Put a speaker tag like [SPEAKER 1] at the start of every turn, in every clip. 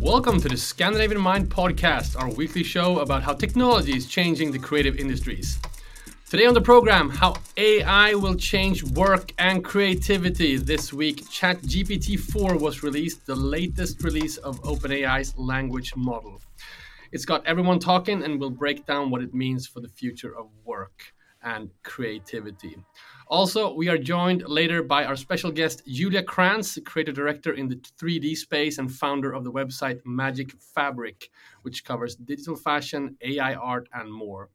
[SPEAKER 1] Welcome to the Scandinavian Mind podcast, our weekly show about how technology is changing the creative industries. Today on the program, how AI will change work and creativity. This week, ChatGPT 4 was released, the latest release of OpenAI's language model. It's got everyone talking and will break down what it means for the future of work and creativity. Also, we are joined later by our special guest, Julia Krantz, creative director in the 3D space and founder of the website Magic Fabric, which covers digital fashion, AI art, and more.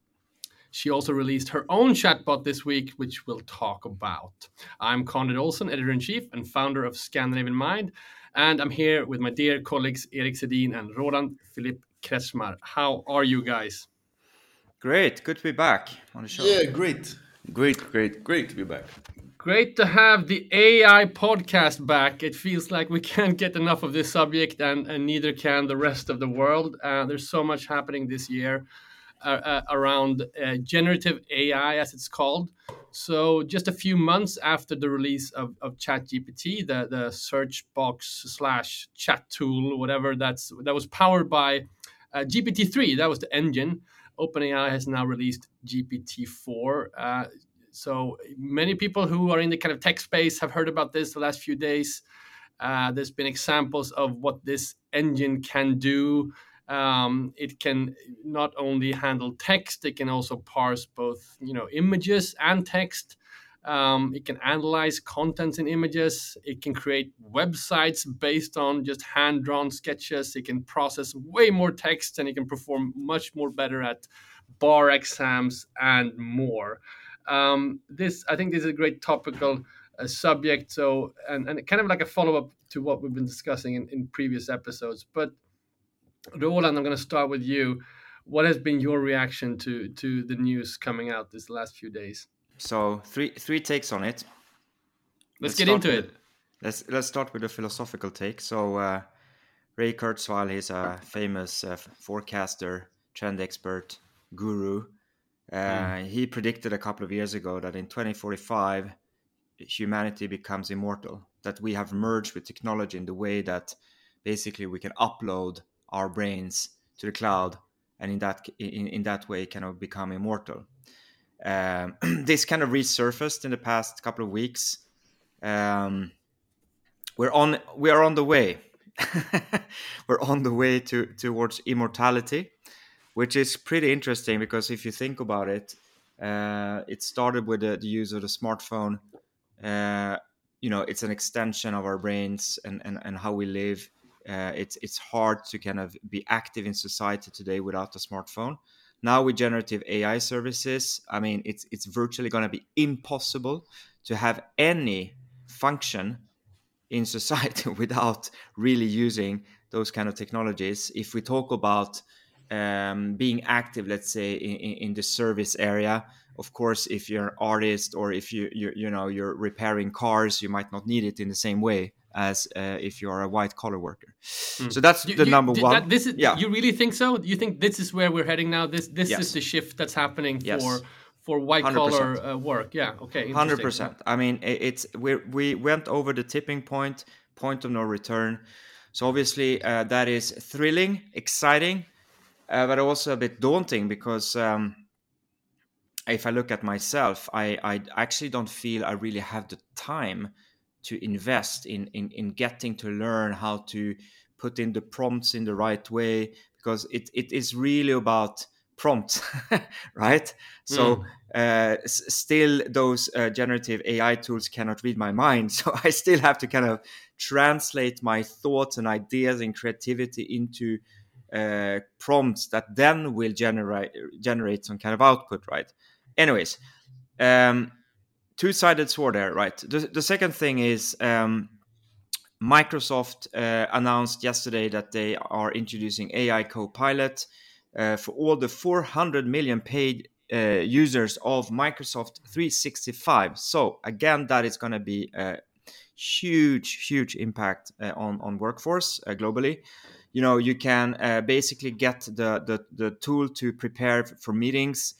[SPEAKER 1] She also released her own chatbot this week, which we'll talk about. I'm Konrad Olsson, editor in chief and founder of Scandinavian Mind, and I'm here with my dear colleagues Erik Sedin and Roland Philippe Kretzschmar. How are you guys?
[SPEAKER 2] Great, good to be back on the show.
[SPEAKER 3] Yeah, great. Great, great, great to be back.
[SPEAKER 1] Great to have the AI podcast back. It feels like we can't get enough of this subject, and, and neither can the rest of the world. Uh, there's so much happening this year uh, uh, around uh, generative AI, as it's called. So, just a few months after the release of, of ChatGPT, the, the search box slash chat tool, whatever that's that was powered by uh, GPT-3, that was the engine. OpenAI has now released GPT-4. Uh, so many people who are in the kind of tech space have heard about this the last few days. Uh, there's been examples of what this engine can do. Um, it can not only handle text; it can also parse both, you know, images and text. Um, it can analyze contents in images. It can create websites based on just hand drawn sketches. It can process way more text and it can perform much more better at bar exams and more. Um, this, I think, this is a great topical uh, subject. So, and, and kind of like a follow up to what we've been discussing in, in previous episodes. But Roland, I'm going to start with you. What has been your reaction to to the news coming out this last few days?
[SPEAKER 2] So three three takes on it.
[SPEAKER 1] Let's, let's get into it.
[SPEAKER 2] Let's let's start with a philosophical take. So uh, Ray Kurzweil, he's a famous uh, forecaster, trend expert, guru. Uh, mm. He predicted a couple of years ago that in 2045 humanity becomes immortal. That we have merged with technology in the way that basically we can upload our brains to the cloud, and in that in, in that way kind of become immortal. Um, this kind of resurfaced in the past couple of weeks. Um, we're on we are on the way. we're on the way to towards immortality, which is pretty interesting because if you think about it, uh, it started with the, the, use of the smartphone. Uh, you know, it's an extension of our brains and, and, and how we live. Uh, it's it's hard to kind of be active in society today without a smartphone. Now with generative AI services, I mean, it's it's virtually going to be impossible to have any function in society without really using those kind of technologies. If we talk about um, being active, let's say in, in, the service area, of course, if you're an artist or if you you you know you're repairing cars, you might not need it in the same way as uh, if you are a white collar worker. Mm. So that's you, the
[SPEAKER 1] you,
[SPEAKER 2] number one.
[SPEAKER 1] That, this is, yeah. You really think so? You think this is where we're heading now? This this yes. is the shift that's happening yes. for for white collar uh, work. Yeah. Okay.
[SPEAKER 2] Hundred percent. I mean, it's we we went over the tipping point, point of no return. So obviously uh, that is thrilling, exciting, uh, but also a bit daunting because. Um, if I look at myself, I, I actually don't feel I really have the time to invest in, in in getting to learn how to put in the prompts in the right way because it, it is really about prompts right so mm. uh, s- still those uh, generative ai tools cannot read my mind so i still have to kind of translate my thoughts and ideas and creativity into uh, prompts that then will generate generate some kind of output right anyways um, two-sided sword there, right? The, the second thing is um, Microsoft uh, announced yesterday that they are introducing AI Copilot uh, for all the 400 million paid uh, users of Microsoft 365. So again, that is going to be a huge, huge impact uh, on on workforce uh, globally. You know, you can uh, basically get the, the the tool to prepare for meetings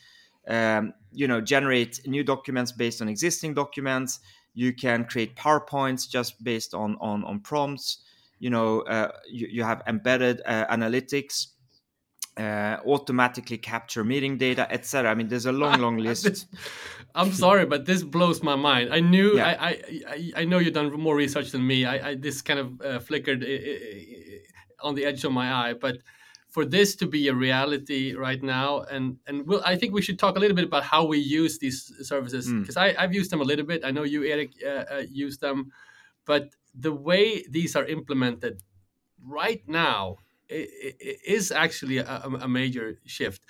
[SPEAKER 2] um, you know generate new documents based on existing documents you can create powerpoints just based on on, on prompts you know uh, you, you have embedded uh, analytics uh, automatically capture meeting data, etc. I mean, there's a long, long list.
[SPEAKER 1] I'm sorry, but this blows my mind. I knew, yeah. I, I, I, know you've done more research than me. I, I this kind of uh, flickered on the edge of my eye, but for this to be a reality right now, and and we'll, I think we should talk a little bit about how we use these services because mm. I've used them a little bit. I know you, Erik, uh, uh, use them, but the way these are implemented right now is actually a, a, major shift.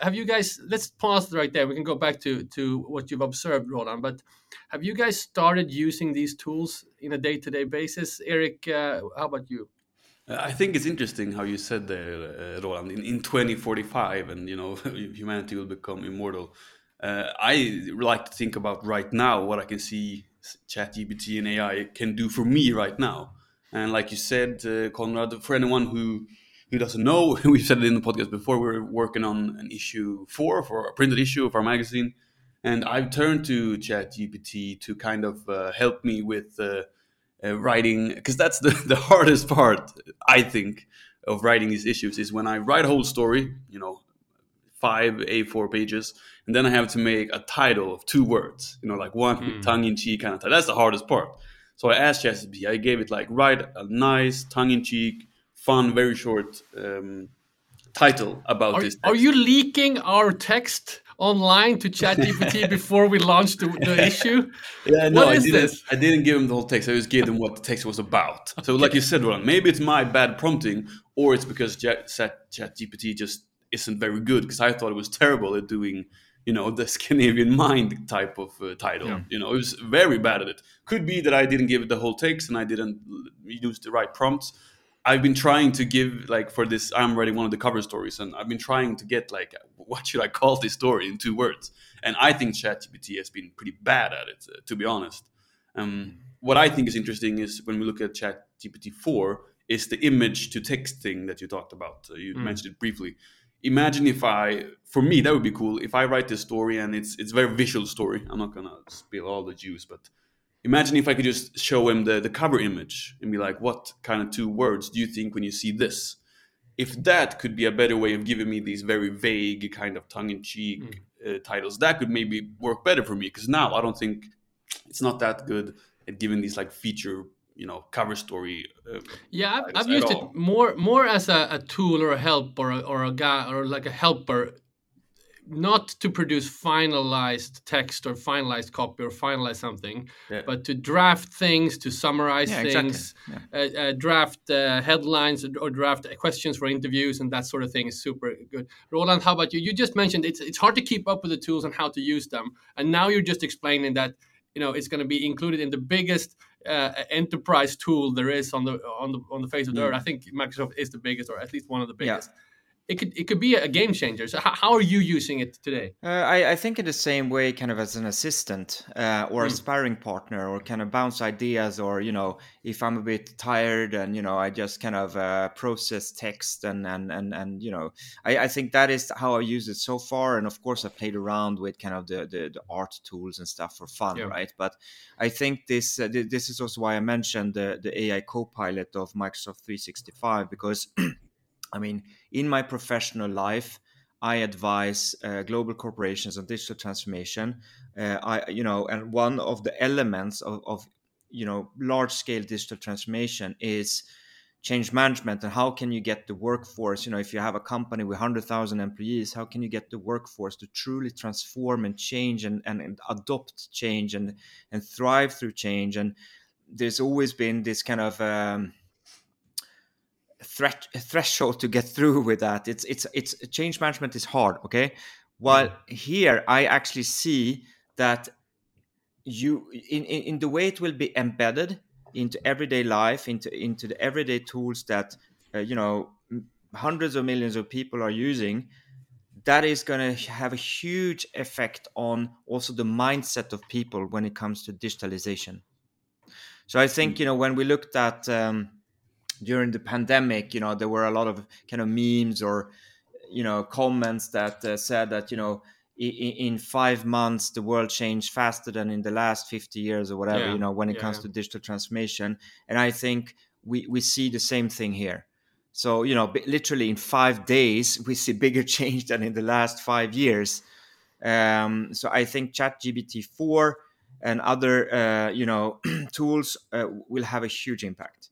[SPEAKER 1] Have you guys? Let's pause right there. We can go back to to what you've observed, Roland. But have you guys started using these tools in a day to day basis? Erik, uh, how about you?
[SPEAKER 3] I think it's interesting how you said there, uh, Roland. In, in 2045, and you know, humanity will become immortal. Uh, I like to think about right now what I can see ChatGPT and AI can do for me right now. And like you said, uh, Konrad, for anyone who who doesn't know, we've said it in the podcast before, we're working on an issue four for a printed issue of our magazine. And I've turned to ChatGPT to kind of uh, help me with uh, writing, because that's the, the hardest part, I think, of writing these issues is when I write a whole story, you know, five A4 pages, and then I have to make a title of two words, you know, like one mm. tongue in cheek kind of title. That's the hardest part. So I asked ChatGPT, I gave it like, write a nice tongue in cheek fun, very short um, title about
[SPEAKER 1] are,
[SPEAKER 3] this.
[SPEAKER 1] Text. Are you leaking our text online to ChatGPT before we launched the, the issue?
[SPEAKER 3] Yeah, no, I didn't, this? I didn't give him the whole text. I just gave them what the text was about. So, like you said, Roland, maybe it's my bad prompting, or it's because Chat ChatGPT just isn't very good. Because I thought it was terrible at doing you know the Scandinavian mind type of uh, title. Yeah. You know, it was very bad at it. Could be that I didn't give it the whole text and I didn't use the right prompts. I've been trying to give like for this. I'm writing one of the cover stories, and I've been trying to get like what should I call this story in two words. And I think ChatGPT has been pretty bad at it, uh, to be honest. Um, what I think is interesting is when we look at ChatGPT four, is the image to text thing that you talked about. Uh, you mm. mentioned it briefly. Imagine if I, for me, that would be cool. If I write this story and it's it's a very visual story. I'm not gonna spill all the juice, but imagine if I could just show him the, the cover image and be like, what kind of two words do you think when you see this? If that could be a better way of giving me these very vague kind of tongue in cheek mm. uh, titles, that could maybe work better for me because now I don't think it's not that good at giving these like feature you know cover story
[SPEAKER 1] uh, yeah i've, I've used all. it more more as a, a, tool or a help or a, or a guy or like a helper not to produce finalized text or finalized copy or finalize something, yeah. but to draft things, to summarize yeah, things, exactly. yeah. uh, uh, draft uh, headlines or draft questions for interviews and that sort of thing is super good. Roland, how about you? You just mentioned it's it's hard to keep up with the tools and how to use them, and now you're just explaining that you know it's going to be included in the biggest uh, enterprise tool there is on the on the on the face of the mm. earth. I think Microsoft is the biggest, or at least one of the biggest. It could it could be a game changer. So how, how are you using it today?
[SPEAKER 2] Uh, I, I think in the same way, kind of as an assistant uh, or mm. a sparring partner, or kind of bounce ideas, or you know, if I'm a bit tired and you know, I just kind of uh, process text and and and and you know, I, I think that is how I use it so far. And of course, I played around with kind of the the, the art tools and stuff for fun, yeah. right? But I think this uh, this is also why I mentioned the the AI Copilot of Microsoft 365 because. I mean, in my professional life, I advise uh, global corporations on digital transformation. Uh, I, you know, and one of the elements of, of you know, large scale digital transformation is change management and how can you get the workforce you know if you have a company with 100000 employees how can you get the workforce to truly transform and change and, and, and adopt change and and thrive through change and there's always been this kind of um, threat threshold to get through with that. It's it's it's change management is hard. Okay, while mm. here I actually see that you in, in in the way it will be embedded into everyday life, into into the everyday tools that uh, you know hundreds of millions of people are using that is going to have a huge effect on also the mindset of people when it comes to digitalization so i think mm. you know when we looked at um, during the pandemic, you know, there were a lot of kind of memes or you know comments that uh, said that you know in, five months the world changed faster than in the last 50 years or whatever
[SPEAKER 1] yeah.
[SPEAKER 2] you know when it
[SPEAKER 1] yeah,
[SPEAKER 2] comes
[SPEAKER 1] yeah.
[SPEAKER 2] to digital transformation and i think we we see the same thing here so you know literally in five days we see bigger change than in the last five years um, so i think ChatGPT 4 and other uh, you know tools uh, will have a huge impact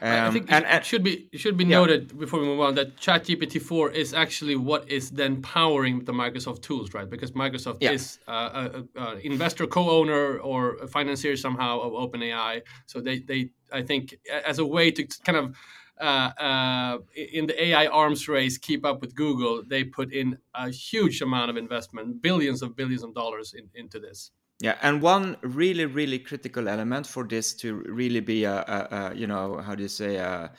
[SPEAKER 1] um, I think and, it should be it should be yeah. noted before we move on that ChatGPT 4 is actually what is then powering the Microsoft tools, right? Because Microsoft yeah. is uh, a, a, investor, co-owner, or a financier somehow of OpenAI. So they they I think as a way to kind of uh, uh, in the AI arms race, keep up with Google, they put in a huge amount of investment, billions of billions of dollars in, into this.
[SPEAKER 2] Yeah, and one really, really critical element for this to really be a, a, a you know, how do you say, a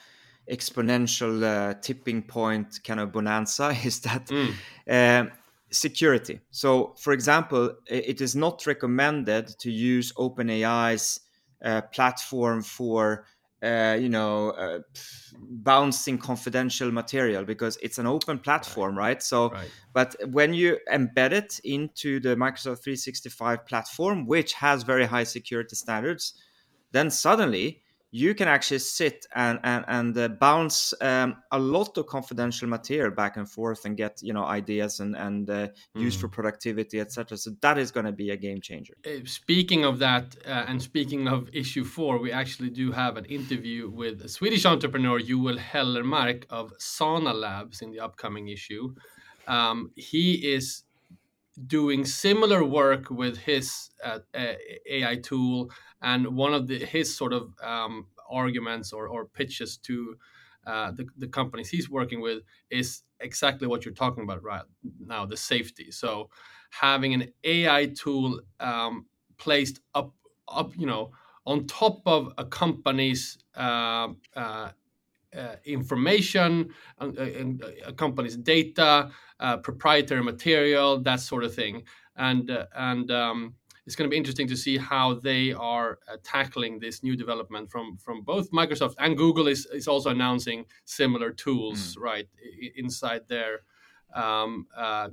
[SPEAKER 2] exponential uh, tipping point kind of bonanza is that mm. uh, security. So, for example, it is not recommended to use OpenAI's uh, platform for uh, you know uh, bouncing confidential material because it's an open platform right, right? so right. but when you embed it into the microsoft 365 platform which has very high security standards then suddenly you can actually sit and and, and uh, bounce um, a lot of confidential material back and forth and get you know ideas and and uh, mm. for productivity etc so that is going to be a game changer.
[SPEAKER 1] Uh, speaking of that uh, and speaking of issue four we actually do have an interview with a swedish entrepreneur Joel Hellermark of Sana Labs in the upcoming issue. Um, he is doing similar work with his uh, AI tool, and one of the his sort of um, arguments or, or pitches to uh, the, the companies he's working with is exactly what you're talking about right now the safety so having an ai tool um, placed up up you know on top of a company's uh, uh, uh, information, uh, uh, a company's data, uh, proprietary material, that sort of thing. And uh, and um, it's going to be interesting to see how they are uh, tackling this new development from from both Microsoft and Google is is also announcing similar tools mm. right I- inside their um,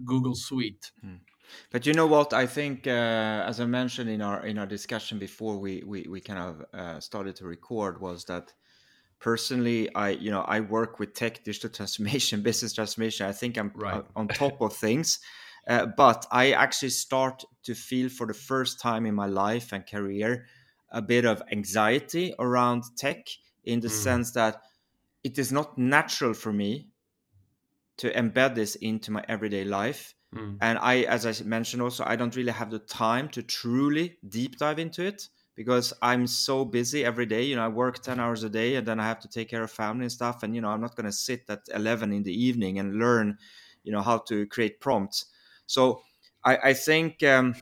[SPEAKER 1] Google Suite. Mm.
[SPEAKER 2] But you know what? I think, uh, as I mentioned in our in our discussion before we we, we kind of uh, started to record, was that personally i you know i work with tech digital transformation business transformation i think i'm right. on top of things uh, but i actually start to feel for the first time in my life and career a bit of anxiety around tech in the mm. sense that it is not natural for me to embed this into my everyday life mm. and i as i mentioned also i don't really have the time to truly deep dive into it because I'm so busy every day. You know, I work 10 hours a day and then I have to take care of family and stuff. And, you know, I'm not going to sit at 11 in the evening and learn, you know, how to create prompts. So I, I think um,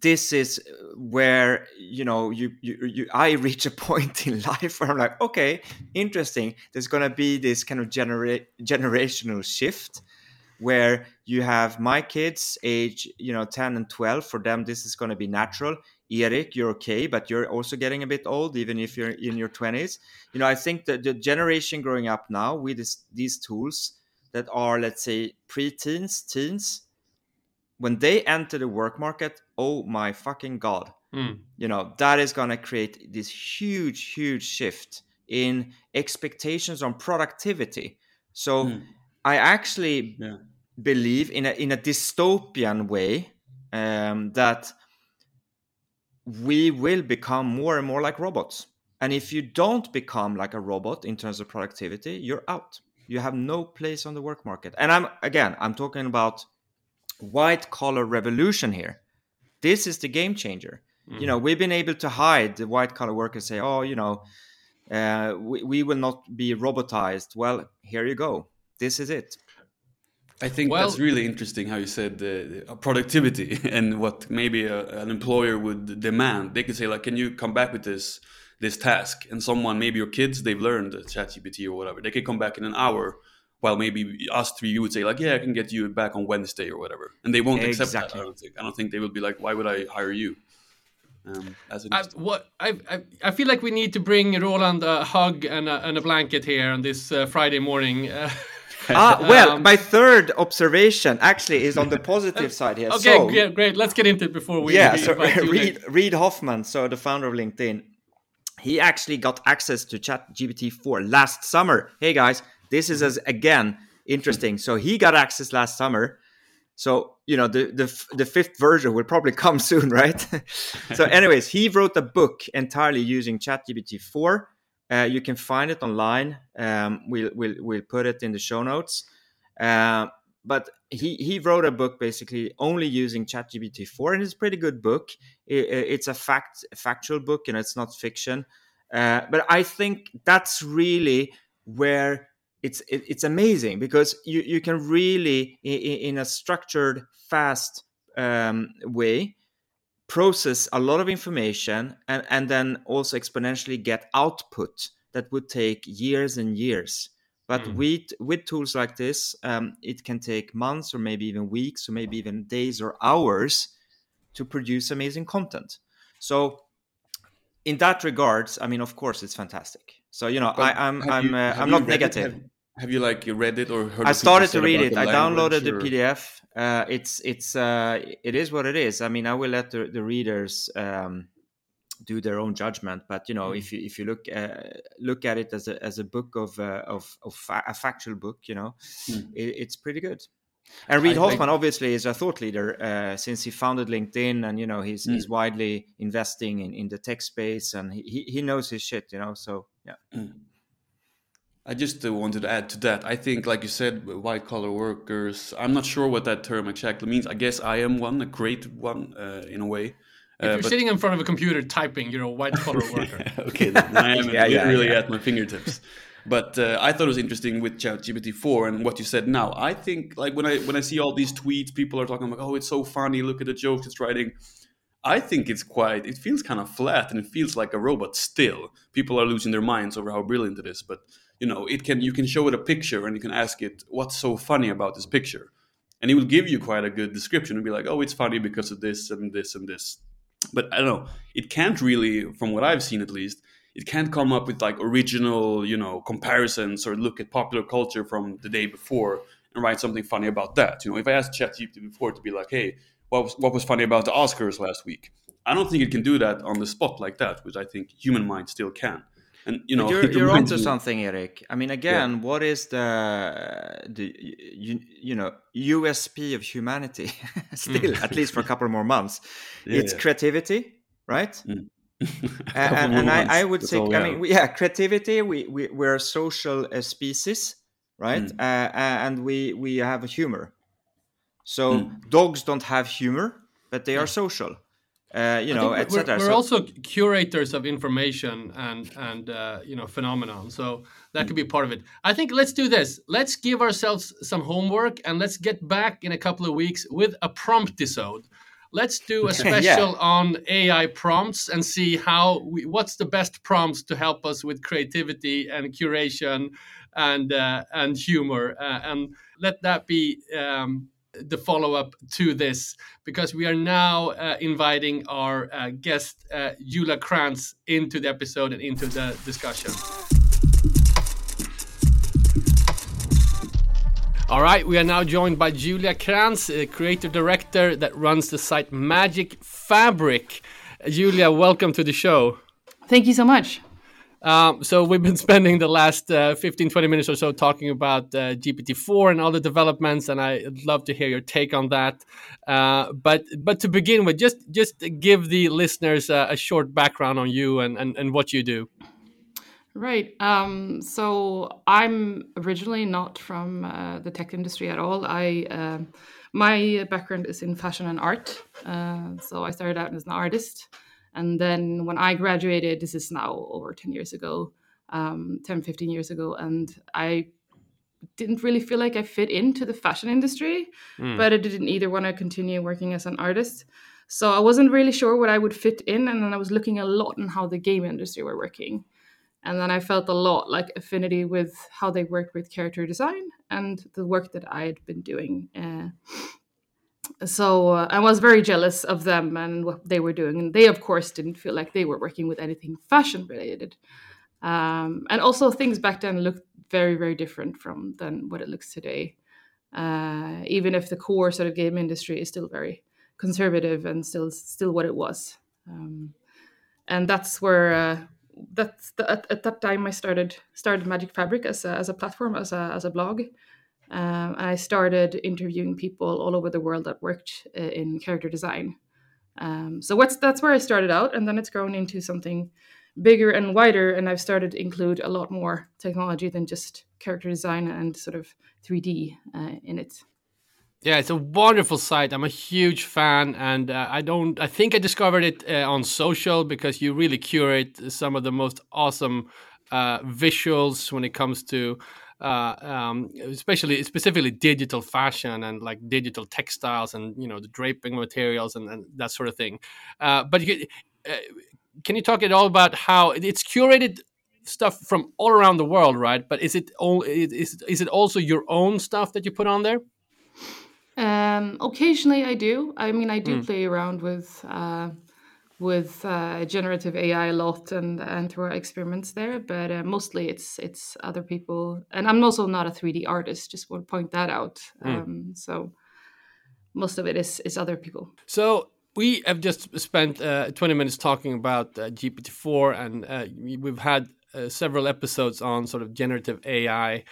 [SPEAKER 2] this is where, you know, you, you, you, I reach a point in life where I'm like, okay, interesting. There's going to be this kind of genera- generational shift where you have my kids age you know 10 and 12 for them this is going to be natural Erik, you're okay, but you're also getting a bit old, even if you're in your 20s. You know, I think that the generation growing up now with this, these tools that are, let's say, pre-teens, teens, when they enter the work market, oh my fucking god, mm. you know, that is going to create this huge, huge shift in expectations on productivity. So mm. I actually yeah. believe in a in a dystopian way um, that we will become more and more like robots. And if you don't become like a robot in terms of productivity, you're out. You have no place on the work market. And I'm again, I'm talking about white collar revolution here. This is the game changer. Mm. You know, we've been able to hide the white collar workers say, oh, you know, uh, we, we will not be robotized. Well, here you go. This is it.
[SPEAKER 3] I think well, that's really interesting how you said uh, productivity and what maybe a, an employer would demand. They could say like, "Can you come back with this this task?" And someone, maybe your kids, they've learned ChatGPT or whatever. They could come back in an hour. While maybe us three, you would say like, "Yeah, I can get you back on Wednesday or whatever," and they won't exactly. accept that. I don't think. I don't think they will be like, "Why would I hire you?"
[SPEAKER 1] Um, I, what I, I, I feel like we need to bring Roland a hug and a, and a blanket here on this uh, Friday morning. Uh,
[SPEAKER 2] ah, well, um, my third observation actually is on the positive side here.
[SPEAKER 1] Okay, so, yeah, great. Let's get into it before we.
[SPEAKER 2] Yeah, so Reid, Reid Hoffman, so the founder of LinkedIn, he actually got access to ChatGPT 4 last summer. Hey guys, this is as again interesting. So he got access last summer. So you know the the the fifth version will probably come soon, right? so, anyways, he wrote a book entirely using ChatGPT 4 uh, you can find it online. Um, we'll, we'll, we'll put it in the show notes. Uh, but he, he wrote a book basically only using ChatGPT 4, and it's a pretty good book. It, it's a fact factual book, and it's not fiction. Uh, but I think that's really where it's it, it's amazing because you, you can really in, in a structured, fast um, way process a lot of information and, and then also exponentially get output that would take years and years. But mm. with with tools like this um, it can take months or maybe even weeks or maybe even days or hours to produce amazing content. So in that regards i mean of course it's fantastic. So you know but I, am i'm i'm, uh, I'm not negative
[SPEAKER 3] have, have, you like read it or heard it?
[SPEAKER 2] i started to read it i downloaded or... the pdf uh, it's it's uh, it is what it is. I mean, I will let the, the readers um, do their own judgment, but you know, mm. if you if you look uh, look at it as a as a book of uh, of, of fa- a factual book, you know, mm. it, it's pretty good. And Reid Hoffman obviously is a thought leader uh, since he founded LinkedIn, and you know he's mm. he's widely investing in, in the tech space, and he he knows his shit, you know. So yeah. Mm.
[SPEAKER 3] I just uh, wanted to add to that. I think, like you said, white collar workers. I'm not sure what that term exactly means. I guess I am one, a great one uh, in a way.
[SPEAKER 1] If you're uh, but... sitting in front of a computer typing, you're a white collar worker.
[SPEAKER 3] okay, I am yeah, literally yeah, yeah. at my fingertips. But uh, I thought it was interesting with ChatGPT four and what you said now. I think like when I when I see all these tweets, people are talking about, oh, it's so funny. Look at the jokes it's writing. I think it's quite. It feels kind of flat and it feels like a robot still. People are losing their minds over how brilliant it is, but you know it can you can show it a picture and you can ask it what's so funny about this picture? And it will give you quite a good description and be like oh it's funny because of this and this and this. But i don't know it can't really from what i've seen at least it can't come up with like original you know comparisons or look at popular culture from the day before and write something funny about that. You know if i asked ChatGPT before to be like hey what was, what was funny about the oscars last week? I don't think it can do that on the spot like that which i think human mind still can and you know,
[SPEAKER 2] you're, you're onto something, Erik. I mean, again, yeah. what is the the you, you know USP of humanity? Still, mm. at least for a couple more months, yeah, it's yeah. creativity, right? Mm. and, and I, I, would That's say, I mean, yeah, creativity. We, we we're a social uh, species, right? Mm. Uh, and we we have a humor. So mm. dogs don't have humor, but they are social uh, you know, etc.
[SPEAKER 1] We're, we're so, also curators of information and and uh, you know phenomenon, so that could be part of it. I think let's do this. Let's give ourselves some homework and let's get back in a couple of weeks with a prompt episode. Let's do a special yeah. on AI prompts and see how we, what's the best prompts to help us with creativity and curation and uh, and humor, uh, and let that be. Um, the follow up to this because we are now uh, inviting our uh, guest uh, Julia Krantz into the episode and into the discussion. All right, we are now joined by Julia Krantz, creative director that runs the site Magic Fabric. Julia, welcome to the show.
[SPEAKER 4] Thank you so much.
[SPEAKER 1] Um, so we've been spending the last uh, 15, 20 minutes or so talking about uh, GPT-4 and all the developments, and I'd love to hear your take on that. Uh, but but to begin with, just just give the listeners a, a short background on you and, and, and what you do.
[SPEAKER 4] Right. Um, so I'm originally not from uh, the tech industry at all. I uh, my background is in fashion and art. Uh, so I started out as an artist. And then when I graduated, this is now over 10 years ago, um, 10, 15 years ago, and I didn't really feel like I fit into the fashion industry, mm. but I didn't either want to continue working as an artist. So I wasn't really sure what I would fit in. And then I was looking a lot on how the game industry were working. And then I felt a lot like affinity with how they worked with character design and the work that I had been doing. Uh, so uh, I was very jealous of them and what they were doing, and they of course didn't feel like they were working with anything fashion related. Um, and also things back then looked very very different from than what it looks today. Uh, even if the core sort of game industry is still very conservative and still still what it was. Um, and that's where uh, that's the, at, at, that time I started started Magic Fabric as a, as a platform as a as a blog. Um, and I started interviewing people all over the world that worked uh, in character design. Um, so that's where I started out, and then it's grown into something bigger and wider. And I've started to include a lot more technology than just character design and sort of 3D uh, in it.
[SPEAKER 1] Yeah, it's a wonderful site. I'm a huge fan, and uh, I don't. I think I discovered it uh, on social because you really curate some of the most awesome uh, visuals when it comes to, uh, um, especially specifically digital fashion and like digital textiles and you know the draping materials and, and that sort of thing. Uh, but you, uh, can you talk at all about how it's curated stuff from all around the world, right? But is it all is is it also your own stuff that you put on there?
[SPEAKER 4] Um, occasionally, I do. I mean, I do mm. play around with uh, with uh, generative AI a lot and and through our experiments there, but uh, mostly it's it's other people. And I'm also not a 3D artist. Just want to point that out. Mm. Um, so most of it is is other people.
[SPEAKER 1] So we have just spent uh, 20 minutes talking about uh, GPT-4, and uh, we've had uh, several episodes on sort of generative AI.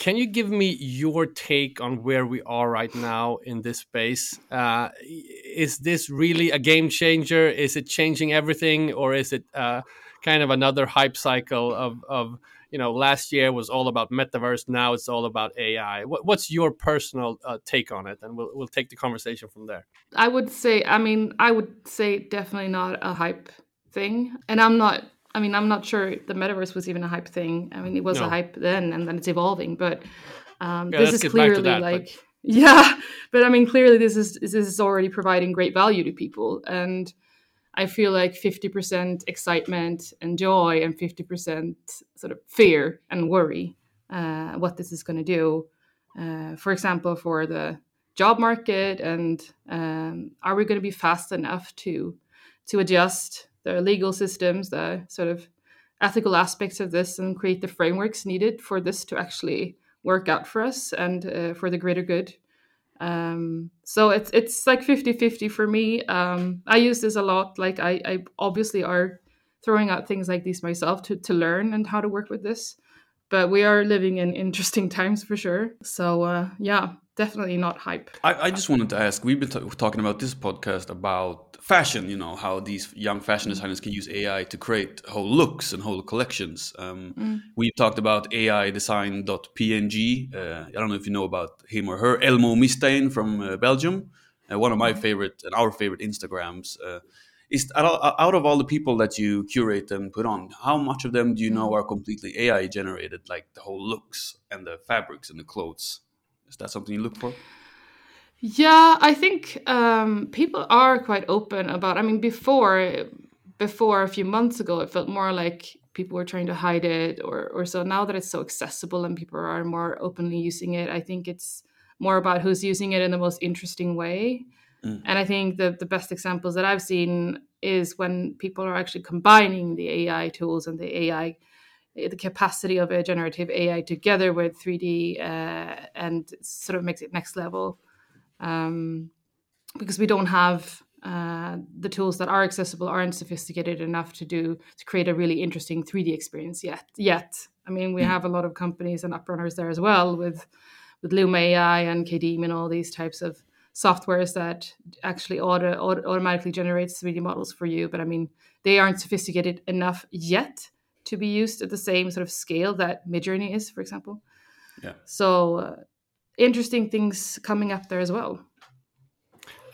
[SPEAKER 1] Can you give me your take on where we are right now in this space? Uh, is this really a game changer? Is it changing everything, or is it uh, kind of another hype cycle of, of you know last year was all about metaverse, now it's all about AI? What, what's your personal uh, take on it? And we'll we'll take the conversation from there.
[SPEAKER 4] I would say, I mean, I would say definitely not a hype thing, and I'm not I mean, I'm not sure the metaverse was even a hype thing. I mean, it was no. a hype then, and then it's evolving. But um, yeah, this is clearly that, like, but... yeah. But I mean, clearly this is this is already providing great value to people, and I feel like 50% excitement and joy, and 50% sort of fear and worry uh, what this is going to do. Uh, for example, for the job market, and um, are we going to be fast enough to to adjust legal systems, the sort of ethical aspects of this, and create the frameworks needed for this to actually work out for us and uh, for the greater good. Um, so it's it's like 50-50 for me. Um, I use this a lot. Like I, I obviously are throwing out things like these myself to, to learn and how to work with this. But we are living in interesting times for sure. So uh, yeah, definitely not hype.
[SPEAKER 3] I, I just wanted to ask. We've been t- talking about this podcast about fashion, you know, how these young fashion designers can use AI to create whole looks and whole collections. Um, mm. We talked about AI design.png. Uh, I don't know if you know about him or her, Elmo Mistain from uh, Belgium. Uh, one of my mm-hmm. favorite and our favorite Instagrams. Uh, is out of all the people that you curate and put on, how much of them do you know mm. are completely AI generated, like the whole looks and the fabrics and the clothes? Is that something you look for?
[SPEAKER 4] Yeah, I think um, people are quite open about. I mean, before before a few months ago, it felt more like people were trying to hide it, or or so. Now that it's so accessible and people are more openly using it, I think it's more about who's using it in the most interesting way. Mm. And I think the the best examples that I've seen is when people are actually combining the AI tools and the AI the capacity of a generative AI together with 3D uh, and sort of makes it next level um, because we don't have uh, the tools that are accessible aren't sophisticated enough to do to create a really interesting 3D experience yet. Yet, I mean, we mm. have a lot of companies and uprunners there as well with with Loom AI and Kaedim and all these types of softwares that actually auto, auto, automatically generates 3D models for you. But I mean, they aren't sophisticated enough yet to be used at the same sort of scale that Midjourney is, for example.
[SPEAKER 3] Yeah.
[SPEAKER 4] So uh, interesting things coming up there as well.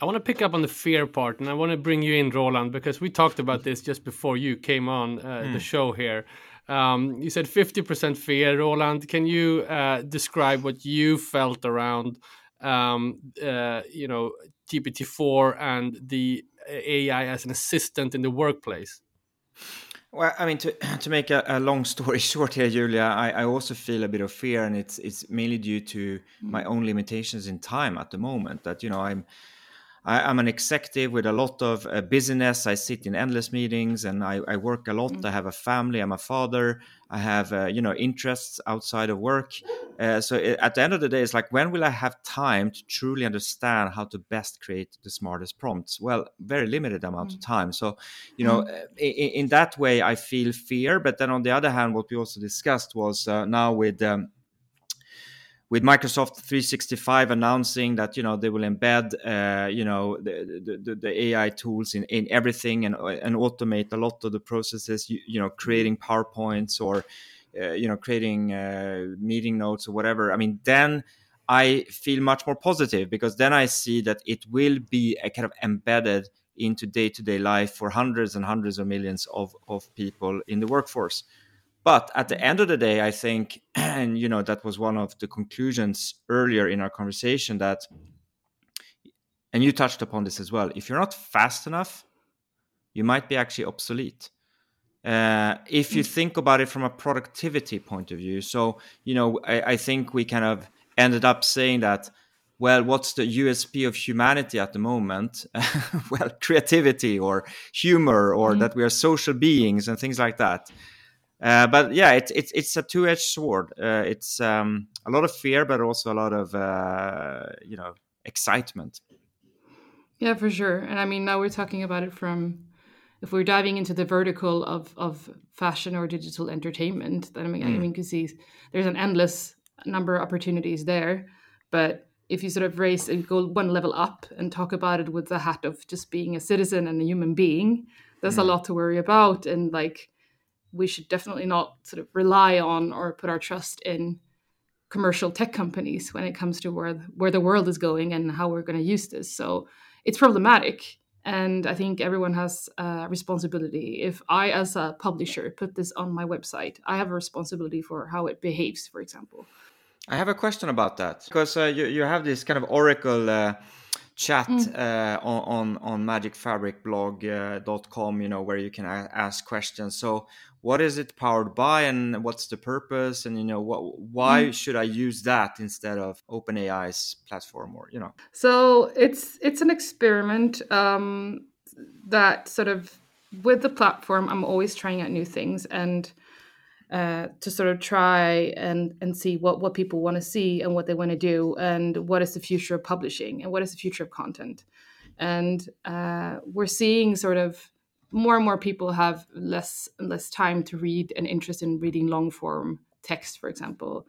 [SPEAKER 1] I want to pick up on the fear part, and I want to bring you in, Roland, because we talked about this just before you came on uh, mm. the show here. Um, you said 50% fear, Roland. Can you uh, describe what you felt around, um, uh, you know, GPT-4 and the AI as an assistant in the workplace?
[SPEAKER 2] Well, I mean, to, to make a, a, long story short here, Julia, I, I, also feel a bit of fear, and it's it's mainly due to my mm. own limitations in time at the moment. That you know, I'm I, am an executive with a lot of uh, business. I sit in endless meetings and I, I work a lot. Mm. I have a family. I'm a father. I have uh, you know interests outside of work. Uh, so it, at the end of the day, it's like when will I have time to truly understand how to best create the smartest prompts? Well, very limited amount mm. of time. So you know, mm. in, in, that way, I feel fear. But then on the other hand, what we also discussed was uh, now with um, with Microsoft 365 announcing that you know they will embed uh, you know the, the, the, AI tools in, in everything and and automate a lot of the processes you, you know creating PowerPoints or uh, you know creating uh, meeting notes or whatever. I mean then I feel much more positive because then I see that it will be a kind of embedded into day-to-day life for hundreds and hundreds of millions of, of people in the workforce but at the end of the day, I think, and you know, that was one of the conclusions earlier in our conversation that, and you touched upon this as well. If you're not fast enough, you might be actually obsolete. Uh, if you mm. think about it from a productivity point of view, so you know, I, I think we kind of ended up saying that well, what's the USP of humanity at the moment? well, creativity or humor, or mm-hmm. that we are social beings and things like that. Uh, but yeah, it's it's it's a two-edged sword. Uh, it's um, a lot of fear, but also a lot of uh, you know excitement.
[SPEAKER 4] Yeah, for sure. And I mean, now we're talking about it from if we're diving into the vertical of of fashion or digital entertainment. Then I mean, mm. I mean, you can see there's an endless number of opportunities there. But if you sort of raise and go one level up and talk about it with the hat of just being a citizen and a human being, there's mm. a lot to worry about and like we should definitely not sort of rely on or put our trust in commercial tech companies when it comes to where where the world is going and how we're going to use this. So it's problematic, and I think everyone has a responsibility. If I, as a publisher, put this on my website, I have a responsibility for how it behaves. For example,
[SPEAKER 2] I have a question about that because uh, you you have this kind of Oracle. Uh, chat mm. uh, on, on on magicfabricblog.com uh, you know where you can ask questions so what is it powered by and what's the purpose and you know what why mm. should i use that instead of openai's platform or you know
[SPEAKER 4] so it's it's an experiment um, that sort of with the platform i'm always trying out new things and uh, to sort of try and and see what what people want to see and what they want to do and what is the future of publishing and what is the future of content and uh, we're seeing sort of more and more people have less and less time to read and interest in reading long form text, for example.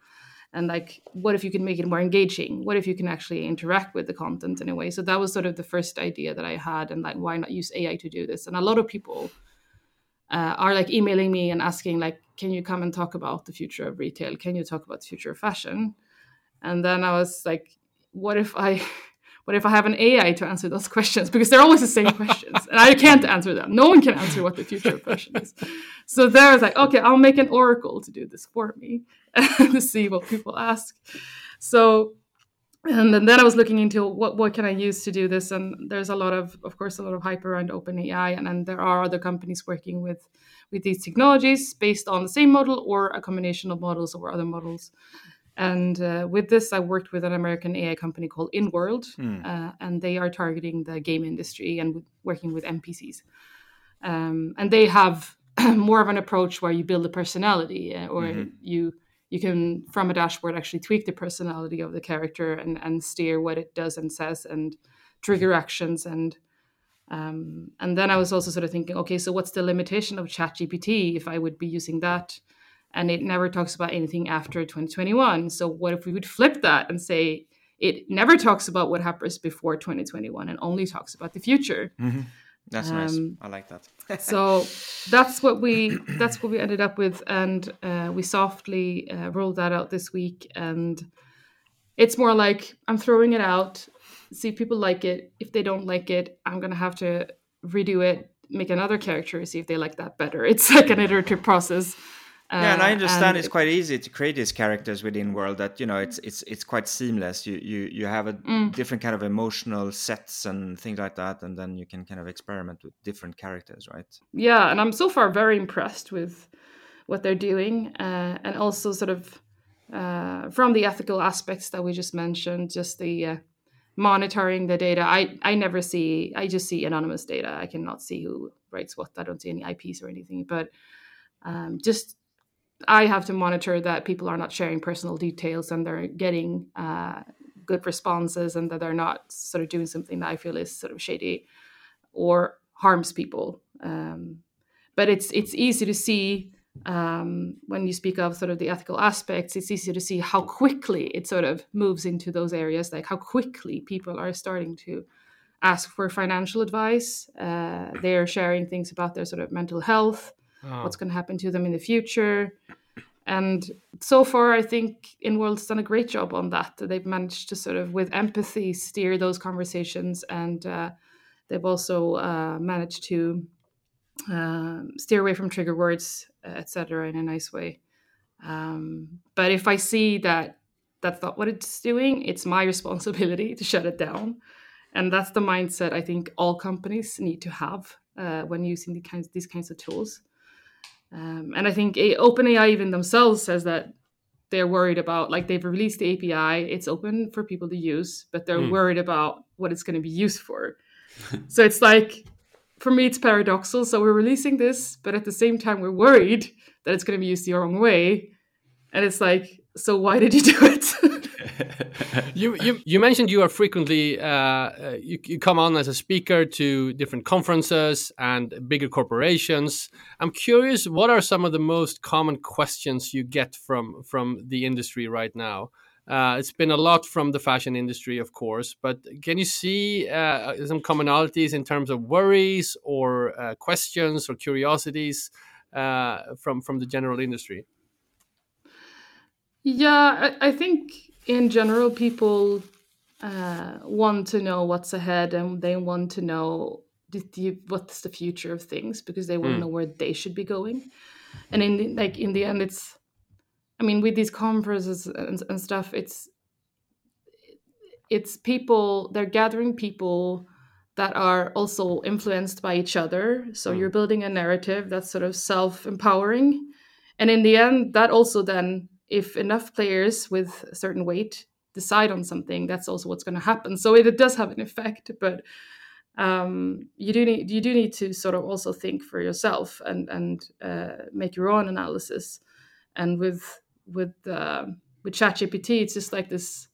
[SPEAKER 4] And like, what if you can make it more engaging? What if you can actually interact with the content in a way? So that was sort of the first idea that I had, and like, why not use AI to do this? And a lot of people uh, are like emailing me and asking, like, can you come and talk about the future of retail? Can you talk about the future of fashion? And then I was like, what if I what if I have an AI to answer those questions? Because they're always the same questions, and I can't answer them. No one can answer what the future of fashion is. So there, I was like, okay, I'll make an oracle to do this for me to see what people ask. So, and then, then I was looking into what what can I use to do this, and there's a lot of, of course, a lot of hype around OpenAI, and then there are other companies working with with these technologies based on the same model or a combination of models or other models. And uh, with this, I worked with an American AI company called InWorld, mm. uh, and they are targeting the game industry and working with NPCs. Um, and they have more of an approach where you build a personality, uh, or mm-hmm. you you can from a dashboard actually tweak the personality of the character and and steer what it does and says and trigger actions and um, and then I was also sort of thinking, okay, so what's the limitation of ChatGPT if I would be using that? and it never talks about anything after 2021. So what if we would flip that and say it never talks about what happens before 2021 and only talks about the future?
[SPEAKER 2] Mm-hmm. That's um, nice. I like that.
[SPEAKER 4] so that's what we that's what we ended up with, and uh, we softly uh, rolled that out this week. And it's more like I'm throwing it out, see if people like it. If they don't like it, I'm gonna have to redo it, make another character, see if they like that better. It's like an iterative process
[SPEAKER 2] yeah, and I uh, understand and it's quite easy to create these characters with Inworld. That you know, it's it's it's quite seamless. You you you have a mm. different kind of emotional sets and things like that, and then you can kind of experiment with different characters, right?
[SPEAKER 4] Yeah, and I'm so far very impressed with what they're doing, uh, and also sort of uh, from the ethical aspects that we just mentioned, just the uh, monitoring the data. I I never see. I just see anonymous data. I cannot see who writes what. I don't see any IPs or anything. But um, just I have to monitor that people are not sharing personal details and they're getting uh, good responses and that they're not sort of doing something that I feel is sort of shady or harms people. Um, but it's it's easy to see um, when you speak of sort of the ethical aspects. It's easy to see how quickly it sort of moves into those areas, like how quickly people are starting to ask for financial advice. Uh, they are sharing things about their sort of mental health, oh. what's going to happen to them in the future. And so far, I think Inworld's done a great job on that. They've managed to sort of, with empathy, steer those conversations, and uh, they've also uh, managed to uh, steer away from trigger words, etc., in a nice way. Um, but if I see that that's not what it's doing, it's my responsibility to shut it down, and that's the mindset I think all companies need to have uh, when using the kinds, these kinds of tools. Um, and I think OpenAI even themselves says that they're worried about like they've released the API, it's open for people to use, but they're mm. worried about what it's going to be used for. so it's like for me it's paradoxal. So we're releasing this, but at the same time we're worried that it's going to be used the wrong way. And it's like, so why did you do it?
[SPEAKER 1] you, you you mentioned you are frequently uh, uh, you, you come on as a speaker to different conferences and bigger corporations. I'm curious, what are some of the most common questions you get from from the industry right now? Uh, it's been a lot from the fashion industry, of course, but can you see uh, some commonalities in terms of worries or uh, questions or curiosities uh, from from the general industry?
[SPEAKER 4] Yeah, I, I think in general, people uh, want to know what's ahead and they want to know the, what's the future of things because they want to mm. know where they should be going. And in the, like in the end, it's I mean with these conferences and, and stuff, it's it's people they're gathering people that are also influenced by each other. So mm. you're building a narrative that's sort of self empowering. And in the end, that also then if enough players with a certain weight decide on something, that's also what's going to happen. So it, it, does have an effect, but um, you do need you do need to sort of also think for yourself and and uh, make your own analysis. And with with uh, with ChatGPT, it's just like this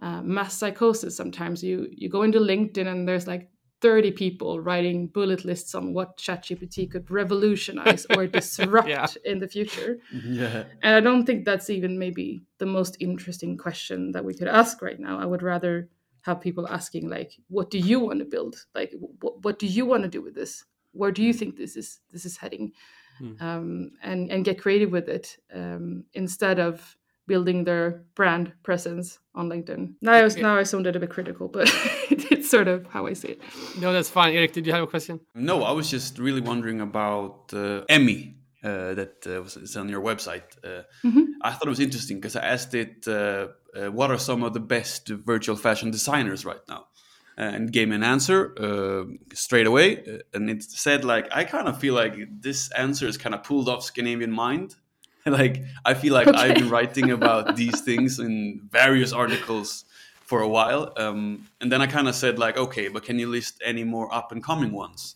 [SPEAKER 4] uh, mass psychosis. Sometimes you you go into LinkedIn and there's like 30 people writing bullet lists on what ChatGPT could revolutionize or disrupt yeah. in the future. Yeah. And I don't think that's even maybe the most interesting question that we could ask right now. I would rather have people asking like, what do you want to build? Like, what, what do you want to do with this? Where do you think this is this is heading? Hmm. Um, and and get creative with it um, instead of building their brand presence on LinkedIn. Now I was, now I sounded a bit critical, but it's sort of how I see it.
[SPEAKER 1] No, that's fine. Erik, did you have a question?
[SPEAKER 3] No, I was just really wondering about uh, Emmy. Uh, that uh, was on your website. Uh, mm-hmm. I thought it was interesting because I asked it, uh, uh, "What are some of the best virtual fashion designers right now?" And gave me an answer straight away, and it said like, "I kind of feel like this answer is kind of pulled off Scandinavian Mind." like I feel like okay. I've been writing about these things in various articles for a while, um, and then I kind of said like, okay, but can you list any more up and coming ones?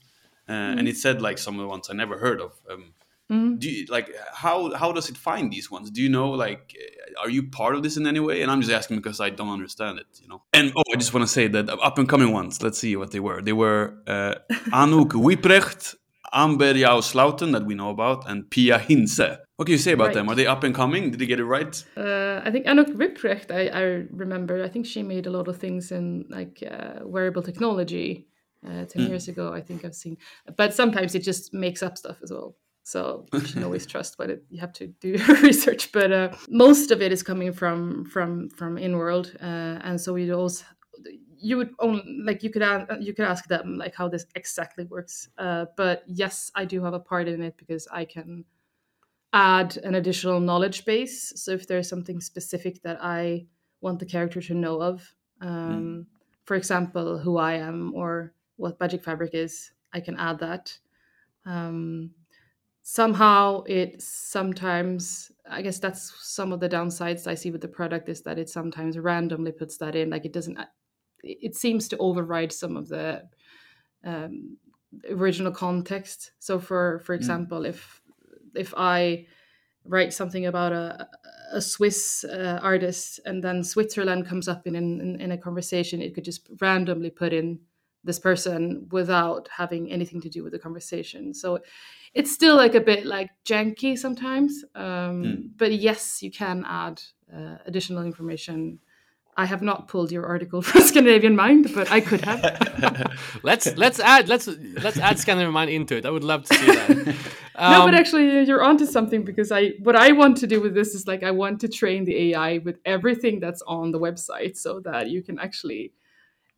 [SPEAKER 3] Uh, mm. And it said like some of the ones I never heard of. Um, mm. Do you, like how how does it find these ones? Do you know like are you part of this in any way? And I'm just asking because I don't understand it, you know. And oh, I just want to say that up and coming ones. Let's see what they were. They were uh, Anouk Wipprecht, Amber Yao Slooten that we know about, and Pia Hintze. What can you say about right. them? Are they up and coming? Did they get it right?
[SPEAKER 4] Uh, I think Anouk Wipprecht, I, I, remember, I think she made a lot of things in like uh, wearable technology uh, 10 mm. years ago, I think I've seen. But sometimes it just makes up stuff as well. So you can always trust what it, you have to do your research. But uh, most of it is coming from from from Inworld, uh, and so we also you would only like you could you could ask them like how this exactly works. Uh, but yes, I do have a part in it because I can add an additional knowledge base. So if there's something specific that I want the character to know of, um, mm. for example, who I am or what Magic Fabric is, I can add that. Um, somehow it sometimes i guess that's some of the downsides i see with the product is that it sometimes randomly puts that in like it doesn't it seems to override some of the um, original context. So for for example, mm. if if I write something about a a Swiss uh, artist and then Switzerland comes up in, in in a conversation, it could just randomly put in this person without having anything to do with the conversation. So it's still like a bit like janky sometimes. Um, mm. But yes, you can add uh, additional information I have not pulled your article from Scandinavian Mind, but I could have.
[SPEAKER 1] let's let's add let's let's add Scandinavian Mind into it. I would love to see that.
[SPEAKER 4] Um, no, but um, actually, you're onto something because I what I want to do with this is like I want to train the AI with everything that's on the website, so that you can actually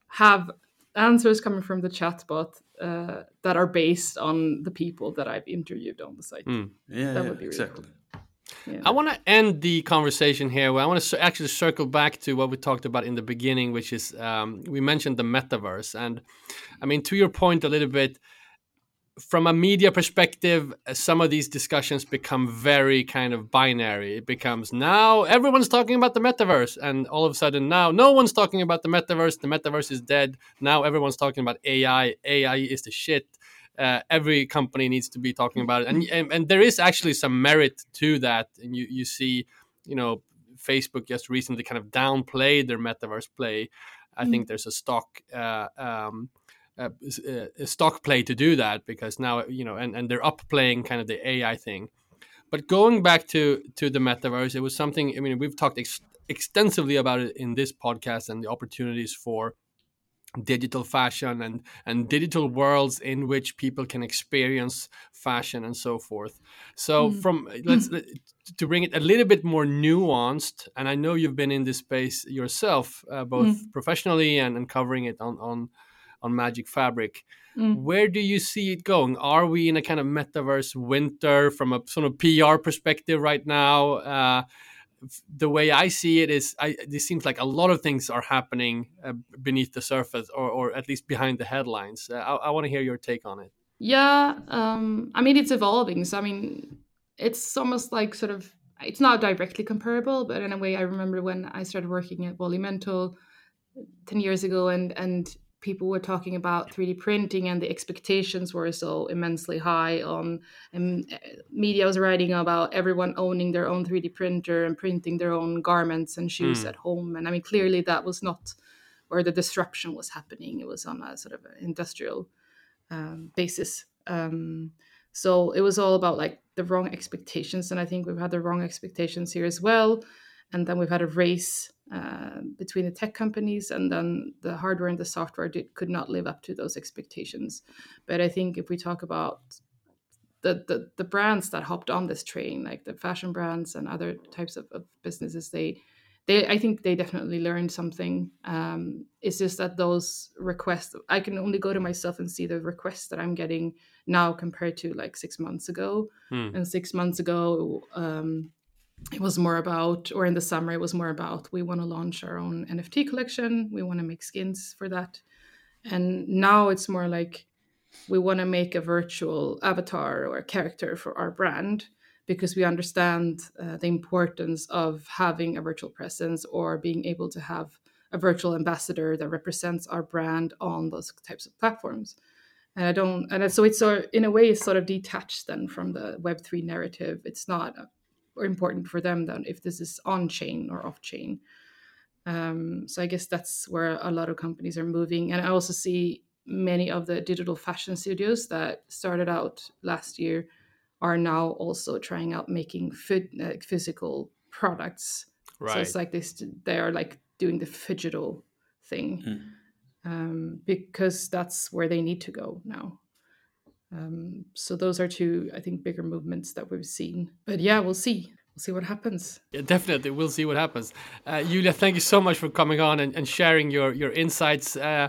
[SPEAKER 4] have answers coming from the chatbot uh, that are based on the people that I've interviewed on the site.
[SPEAKER 3] Mm. Yeah, that yeah, would be exactly. Really cool.
[SPEAKER 1] Yeah. I want to end the conversation here. I want to actually circle back to what we talked about in the beginning, which is um, we mentioned the metaverse. And I mean, to your point a little bit, from a media perspective, uh, some of these discussions become very kind of binary. It becomes now everyone's talking about the metaverse, and all of a sudden now no one's talking about the metaverse. The metaverse is dead. Now everyone's talking about AI. AI is the shit uh, every company needs to be talking about it, and, and, and there is actually some merit to that. And you you see, you know, Facebook just recently kind of downplayed their metaverse play. I mm. think there's a stock. Uh, um, uh, a stock play to do that because now you know and, and they're up playing kind of the AI thing. But going back to to the metaverse, it was something. I mean, we've talked ex- extensively about it in this podcast and the opportunities for digital fashion and and digital worlds in which people can experience fashion and so forth so mm. from let's to bring it a little bit more nuanced and i know you've been in this space yourself uh, both mm. professionally and, and covering it on on on magic fabric mm. where do you see it going are we in a kind of metaverse winter from a sort of pr perspective right now uh, the way I see it is, I, it seems like a lot of things are happening uh, beneath the surface, or, or at least behind the headlines. Uh, I, I want to hear your take on it.
[SPEAKER 4] Yeah, um, I mean it's evolving. So I mean, it's almost like sort of it's not directly comparable, but in a way, I remember when I started working at Mental ten years ago, and and people were talking about 3D printing and the expectations were so immensely high on and uh, media was writing about everyone owning their own 3D printer and printing their own garments and shoes mm. at home. And I mean clearly that was not where the disruption was happening. It was on a sort of industrial um, basis. Um, so it was all about like the wrong expectations. And I think we've had the wrong expectations here as well and then we've had a race uh, between the tech companies and then the hardware and the software did, could not live up to those expectations. But i think if we talk about the, the, the brands that hopped on this train like the fashion brands and other types of, of businesses they they i think they definitely learned something. Um, it's just that those requests i can only go to myself and see the requests that i'm getting now compared to like six months ago. Hmm. and six months ago um, it was more about, or in the summer, it was more about we want to launch our own NFT collection. We want to make skins for that. And now it's more like we want to make a virtual avatar or character for our brand because we understand uh, the importance of having a virtual presence or being able to have a virtual ambassador that represents our brand on those types of platforms. And I don't, and so it's sort in a way, it's sort of detached then from the Web3 narrative. It's not important for them than if this is on chain or off chain. Um, so I guess that's where a lot of companies are moving. And I also see many of the digital fashion studios that started out last year are now also trying out making food, uh, physical products. Right. So it's like this, they are like doing the digital thing mm. um, because that's where they need to go now. Um, so those are two, I think, bigger movements that we've seen. But yeah, we'll see. We'll see what happens.
[SPEAKER 1] Yeah, definitely, we'll see what happens. Uh, Julia, thank you so much for coming on and, and sharing your your insights. Uh,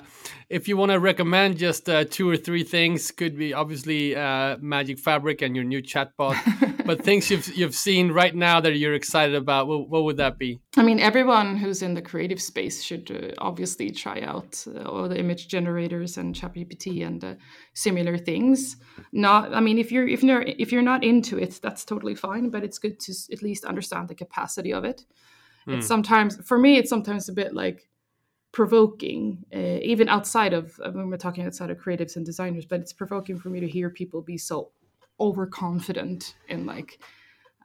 [SPEAKER 1] if you want to recommend just uh, two or three things, could be obviously uh, Magic Fabric and your new chatbot. but things you've you've seen right now that you're excited about, what, what would that be?
[SPEAKER 4] I mean, everyone who's in the creative space should uh, obviously try out uh, all the image generators and ChatGPT and uh, similar things. Not, I mean, if you're if you're if you're not into it, that's totally fine. But it's good to at least understand the capacity of it. Mm. It's hmm. sometimes for me, it's sometimes a bit like provoking, uh, even outside of when we're talking outside of creatives and designers. But it's provoking for me to hear people be so overconfident in like.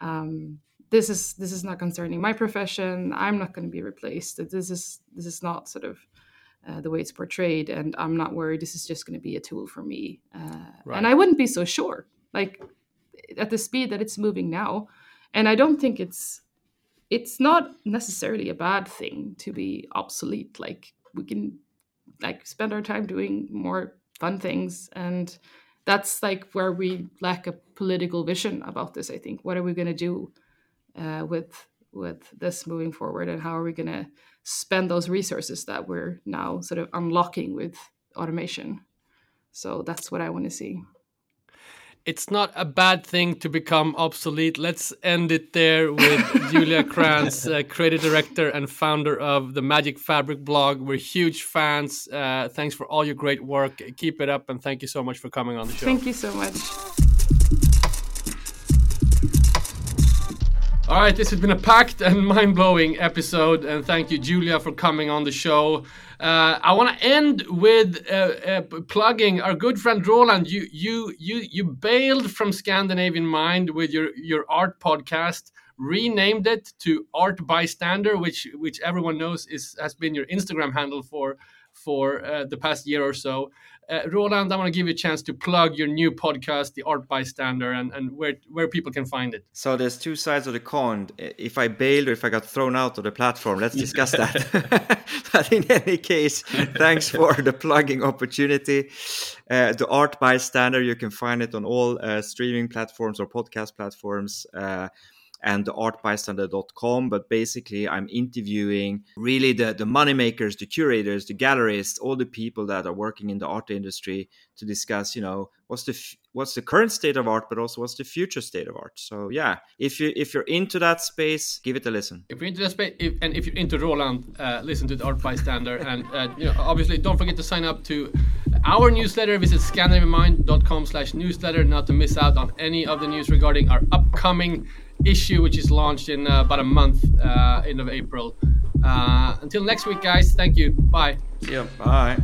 [SPEAKER 4] Um, this is this is not concerning my profession. I'm not going to be replaced. This is this is not sort of uh, the way it's portrayed, and I'm not worried. This is just going to be a tool for me, uh, right. and I wouldn't be so sure. Like at the speed that it's moving now, and I don't think it's it's not necessarily a bad thing to be obsolete. Like we can like spend our time doing more fun things and that's like where we lack a political vision about this i think what are we going to do uh, with with this moving forward and how are we going to spend those resources that we're now sort of unlocking with automation so that's what i want to see
[SPEAKER 1] it's not a bad thing to become obsolete. Let's end it there with Julia Krantz, uh, creative director and founder of the Magic Fabric blog. We're huge fans. Uh, thanks for all your great work. Keep it up, and thank you so much for coming on the show.
[SPEAKER 4] Thank you so much.
[SPEAKER 1] All right, this has been a packed and mind blowing episode, and thank you, Julia, for coming on the show. Uh, I want to end with uh, uh, plugging our good friend Roland. You you you you bailed from Scandinavian Mind with your your art podcast, renamed it to Art Bystander, which which everyone knows is has been your Instagram handle for for uh, the past year or so. Uh, Roland, I want to give you a chance to plug your new podcast, The Art Bystander, and, and where, where people can find it.
[SPEAKER 2] So there's two sides of the coin. If I bailed or if I got thrown out of the platform, let's discuss that. but in any case, thanks for the plugging opportunity. Uh, the Art Bystander, you can find it on all uh, streaming platforms or podcast platforms. And artbystander.com. But basically, I'm interviewing really the, the moneymakers, the curators, the gallerists, all the people that are working in the art industry to discuss, you know, what's the what's the current state of art, but also what's the future state of art. So yeah, if you if you're into that space, give it a listen.
[SPEAKER 1] If you're into that space, if, and if you're into Roland, uh, listen to the Art Bystander, and uh, you know, obviously, don't forget to sign up to our newsletter. Visit scandinavianmind.com/newsletter not to miss out on any of the news regarding our upcoming issue, which is launched in uh, about a month, uh, end of April. Uh, until next week, guys. Thank you. Bye.
[SPEAKER 2] Yeah. Bye.